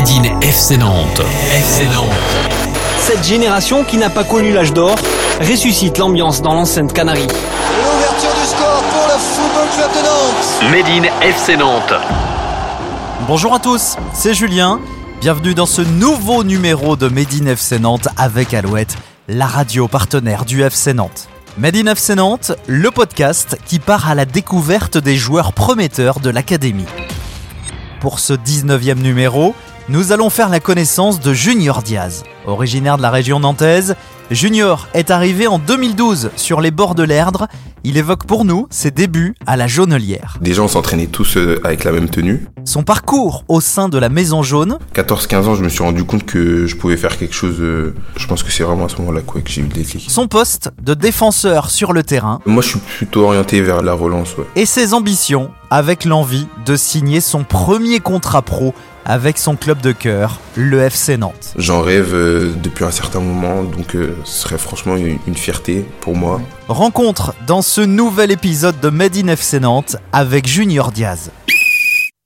Made in FC Nantes. FC Nantes. Cette génération qui n'a pas connu l'âge d'or ressuscite l'ambiance dans l'enceinte Canarie. L'ouverture du score pour le Football Club de Nantes. Made in FC Nantes. Bonjour à tous, c'est Julien. Bienvenue dans ce nouveau numéro de Made in FC Nantes avec Alouette, la radio partenaire du FC Nantes. Made in FC Nantes, le podcast qui part à la découverte des joueurs prometteurs de l'académie. Pour ce 19e numéro, nous allons faire la connaissance de Junior Diaz. Originaire de la région nantaise, Junior est arrivé en 2012 sur les bords de l'Erdre. Il évoque pour nous ses débuts à la Jaunelière. Déjà, on s'entraînait tous euh, avec la même tenue. Son parcours au sein de la Maison Jaune, 14-15 ans, je me suis rendu compte que je pouvais faire quelque chose. euh, Je pense que c'est vraiment à ce moment-là quoi, que j'ai eu le déclic. son poste de défenseur sur le terrain Moi, je suis plutôt orienté vers la relance. Ouais. et ses ambitions avec l'envie de signer son premier contrat pro avec son club de cœur, le FC Nantes. J'en rêve euh, depuis un certain moment, donc euh, ce serait franchement une, une fierté pour moi. Rencontre dans ce nouvel épisode de Made in FC Nantes avec Junior Diaz.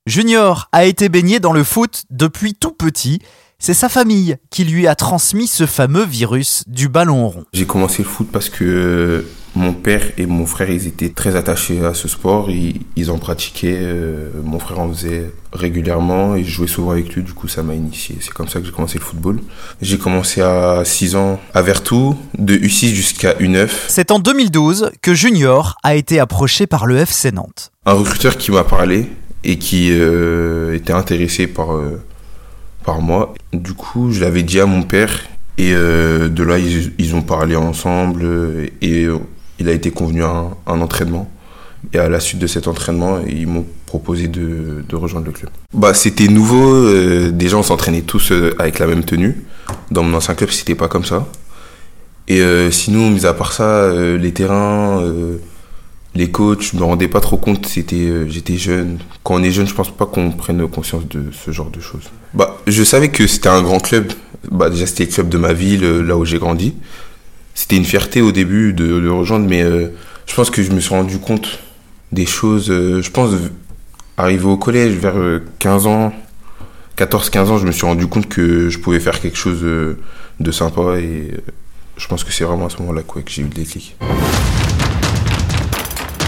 Junior a été baigné dans le foot depuis tout petit. C'est sa famille qui lui a transmis ce fameux virus du ballon rond. J'ai commencé le foot parce que euh, mon père et mon frère, ils étaient très attachés à ce sport. Ils, ils en pratiquaient. euh, mon frère en faisait régulièrement et je jouais souvent avec lui. Du coup, ça m'a initié. C'est comme ça que j'ai commencé le football. J'ai commencé à 6 ans à Vertou, de U6 jusqu'à U9. C'est en 2012 que Junior a été approché par le FC Nantes. un recruteur qui m'a parlé et qui euh, était intéressé par, euh, par moi. Du coup, je l'avais dit à mon père et euh, de là, ils, ils ont parlé ensemble et il a été convenu à un, entraînement. Et à la suite de cet entraînement, ils m'ont proposé de, rejoindre le club. Bah, c'était nouveau. euh, déjà, on s'entraînait tous euh, avec la même tenue. Dans mon ancien club, c'était pas comme ça. Et euh, sinon, mis à part ça, les terrains, les coachs, je me rendais pas trop compte. C'était, j'étais jeune. Quand on est jeune, je pense pas qu'on prenne conscience de ce genre de choses. Bah, je savais que c'était un grand club. Bah, déjà, c'était le club de ma ville, là où j'ai grandi. C'était une fierté au début de le rejoindre, mais euh, je pense que je me suis rendu compte des choses. euh, je pense, arrivé au collège, vers euh, 15 ans, 14-15 ans, je me suis rendu compte que je pouvais faire quelque chose euh, de sympa et euh, je pense que c'est vraiment à ce moment-là que j'ai eu le déclic.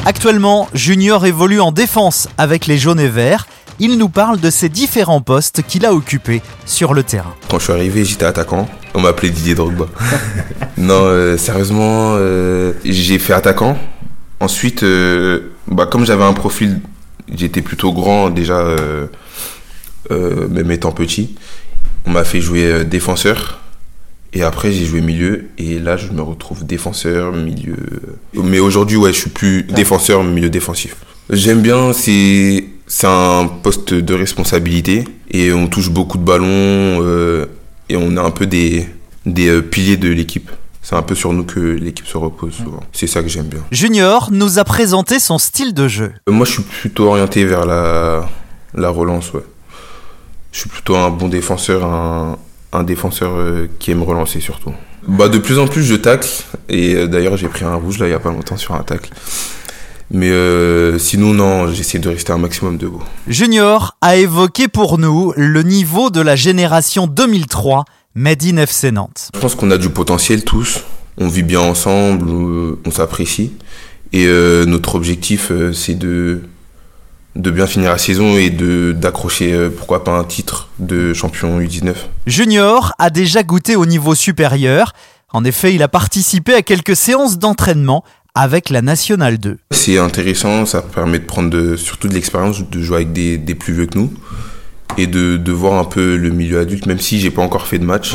Actuellement, Junior évolue en défense avec les jaunes et verts. Il nous parle de ses différents postes qu'il a occupés sur le terrain. Quand je suis arrivé, j'étais attaquant. On m'appelait Didier Drogba. non, euh, sérieusement, euh, j'ai fait attaquant. Ensuite, euh, bah, comme j'avais un profil, j'étais plutôt grand déjà, euh, euh, même étant petit. On m'a fait jouer défenseur. Et après, j'ai joué milieu. Et là, je me retrouve défenseur, milieu. Mais aujourd'hui, ouais, je suis plus défenseur, milieu défensif. J'aime bien, c'est c'est un poste de responsabilité. Et on touche beaucoup de ballons. euh, et on est un peu des, des euh, piliers de l'équipe. C'est un peu sur nous que l'équipe se repose souvent. C'est ça que j'aime bien. Junior nous a présenté son style de jeu. Euh, Moi, je suis plutôt orienté vers la, la relance, ouais. Je suis plutôt un bon défenseur, un, un défenseur qui aime relancer surtout. Bah, de plus en plus, je tacle. Et d'ailleurs, j'ai pris un rouge là, il y a pas longtemps sur un tacle. Mais euh, sinon, non, j'essaie de rester un maximum debout. Junior a évoqué pour nous le niveau de la génération 2003 Made in FC Nantes. Je pense qu'on a du potentiel tous. On vit bien ensemble, on s'apprécie. Et euh, notre objectif, euh, c'est de, de bien finir la saison et de d'accrocher, euh, pourquoi pas, un titre de champion U19. Junior a déjà goûté au niveau supérieur. En effet, il a participé à quelques séances d'entraînement avec la Nationale 2. C'est intéressant, ça permet de prendre de- surtout de l'expérience, de jouer avec des, des plus vieux que nous et de, de voir un peu le milieu adulte, même si j'ai pas encore fait de match.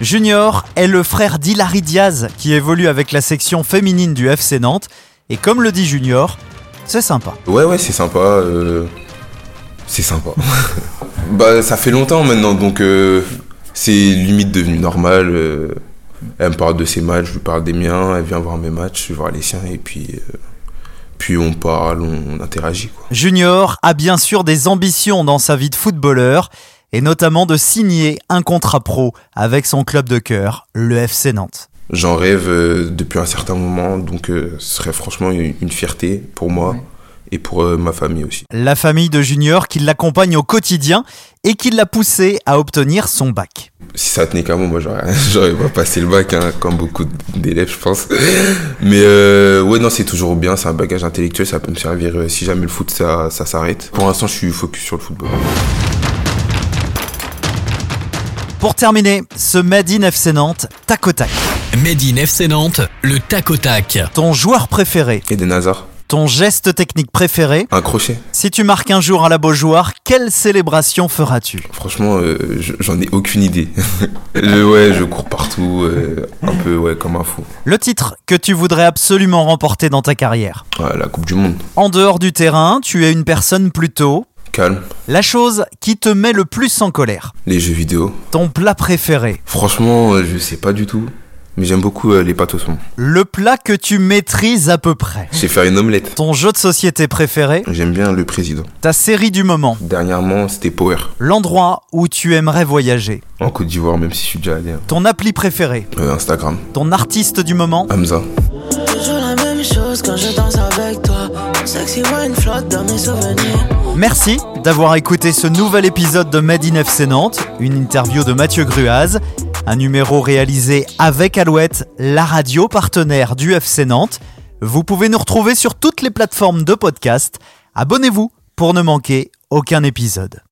Junior est le frère d'Hilary Diaz qui évolue avec la section féminine du FC Nantes. Et comme le dit Junior, c'est sympa. Ouais, ouais, c'est sympa. euh, c'est sympa. bah, ça fait longtemps maintenant, donc euh, c'est limite devenu normal. euh, elle me parle de ses matchs, je lui parle des miens, elle vient voir mes matchs, je vais voir les siens, et puis, euh, puis on parle, on, on interagit. Quoi. Junior a bien sûr des ambitions dans sa vie de footballeur et notamment de signer un contrat pro avec son club de cœur, le FC Nantes. J'en rêve euh, depuis un certain moment, donc euh, ce serait franchement une, une fierté pour moi. Et pour euh, ma famille aussi. La famille de Junior qui l'accompagne au quotidien et qui l'a poussé à obtenir son bac. Si ça tenait qu'à moi, moi j'aurais, pas passé le bac, hein, comme beaucoup d'élèves, je pense. Mais euh, ouais, non, c'est toujours bien, c'est un bagage intellectuel, ça peut me servir euh, si jamais le foot ça, ça s'arrête. Pour l'instant, je suis focus sur le football. Pour terminer, ce Made in FC Nantes, tac au tac. Made in FC Nantes, le tac au tac. Ton joueur préféré, Et des Nazars, ton geste technique préféré. un crochet. Si tu marques un jour à la Beaujoire, quelle célébration feras-tu? Franchement, euh, je- j'en ai aucune idée. je, ouais, je cours partout, euh, un peu ouais, comme un fou. Le titre que tu voudrais absolument remporter dans ta carrière. Ouais, la Coupe du Monde, En dehors du terrain, tu es une personne plutôt. calme, La chose qui te met le plus en colère. les jeux vidéo. Ton plat préféré. Franchement, euh, je sais pas du tout, mais j'aime beaucoup euh, les pâtes au thon. Le plat que tu maîtrises à peu près. Je sais faire une omelette. Ton jeu de société préféré. J'aime bien le président. Ta série du moment. Dernièrement, c'était Power, L'endroit où tu aimerais voyager. en Côte d'Ivoire, même si je suis déjà allé. hein. Ton appli préféré. Euh, Instagram, Ton artiste du moment. Hamza. Toujours la même chose quand je danse avec toi. Sexy wine flotte dans mes souvenirs. Merci d'avoir écouté ce nouvel épisode de Made in FC Nantes, une interview de Mathieu Gruaz, un numéro réalisé avec Alouette, la radio partenaire du FC Nantes. Vous pouvez nous retrouver sur toutes les plateformes de podcast. Abonnez-vous pour ne manquer aucun épisode.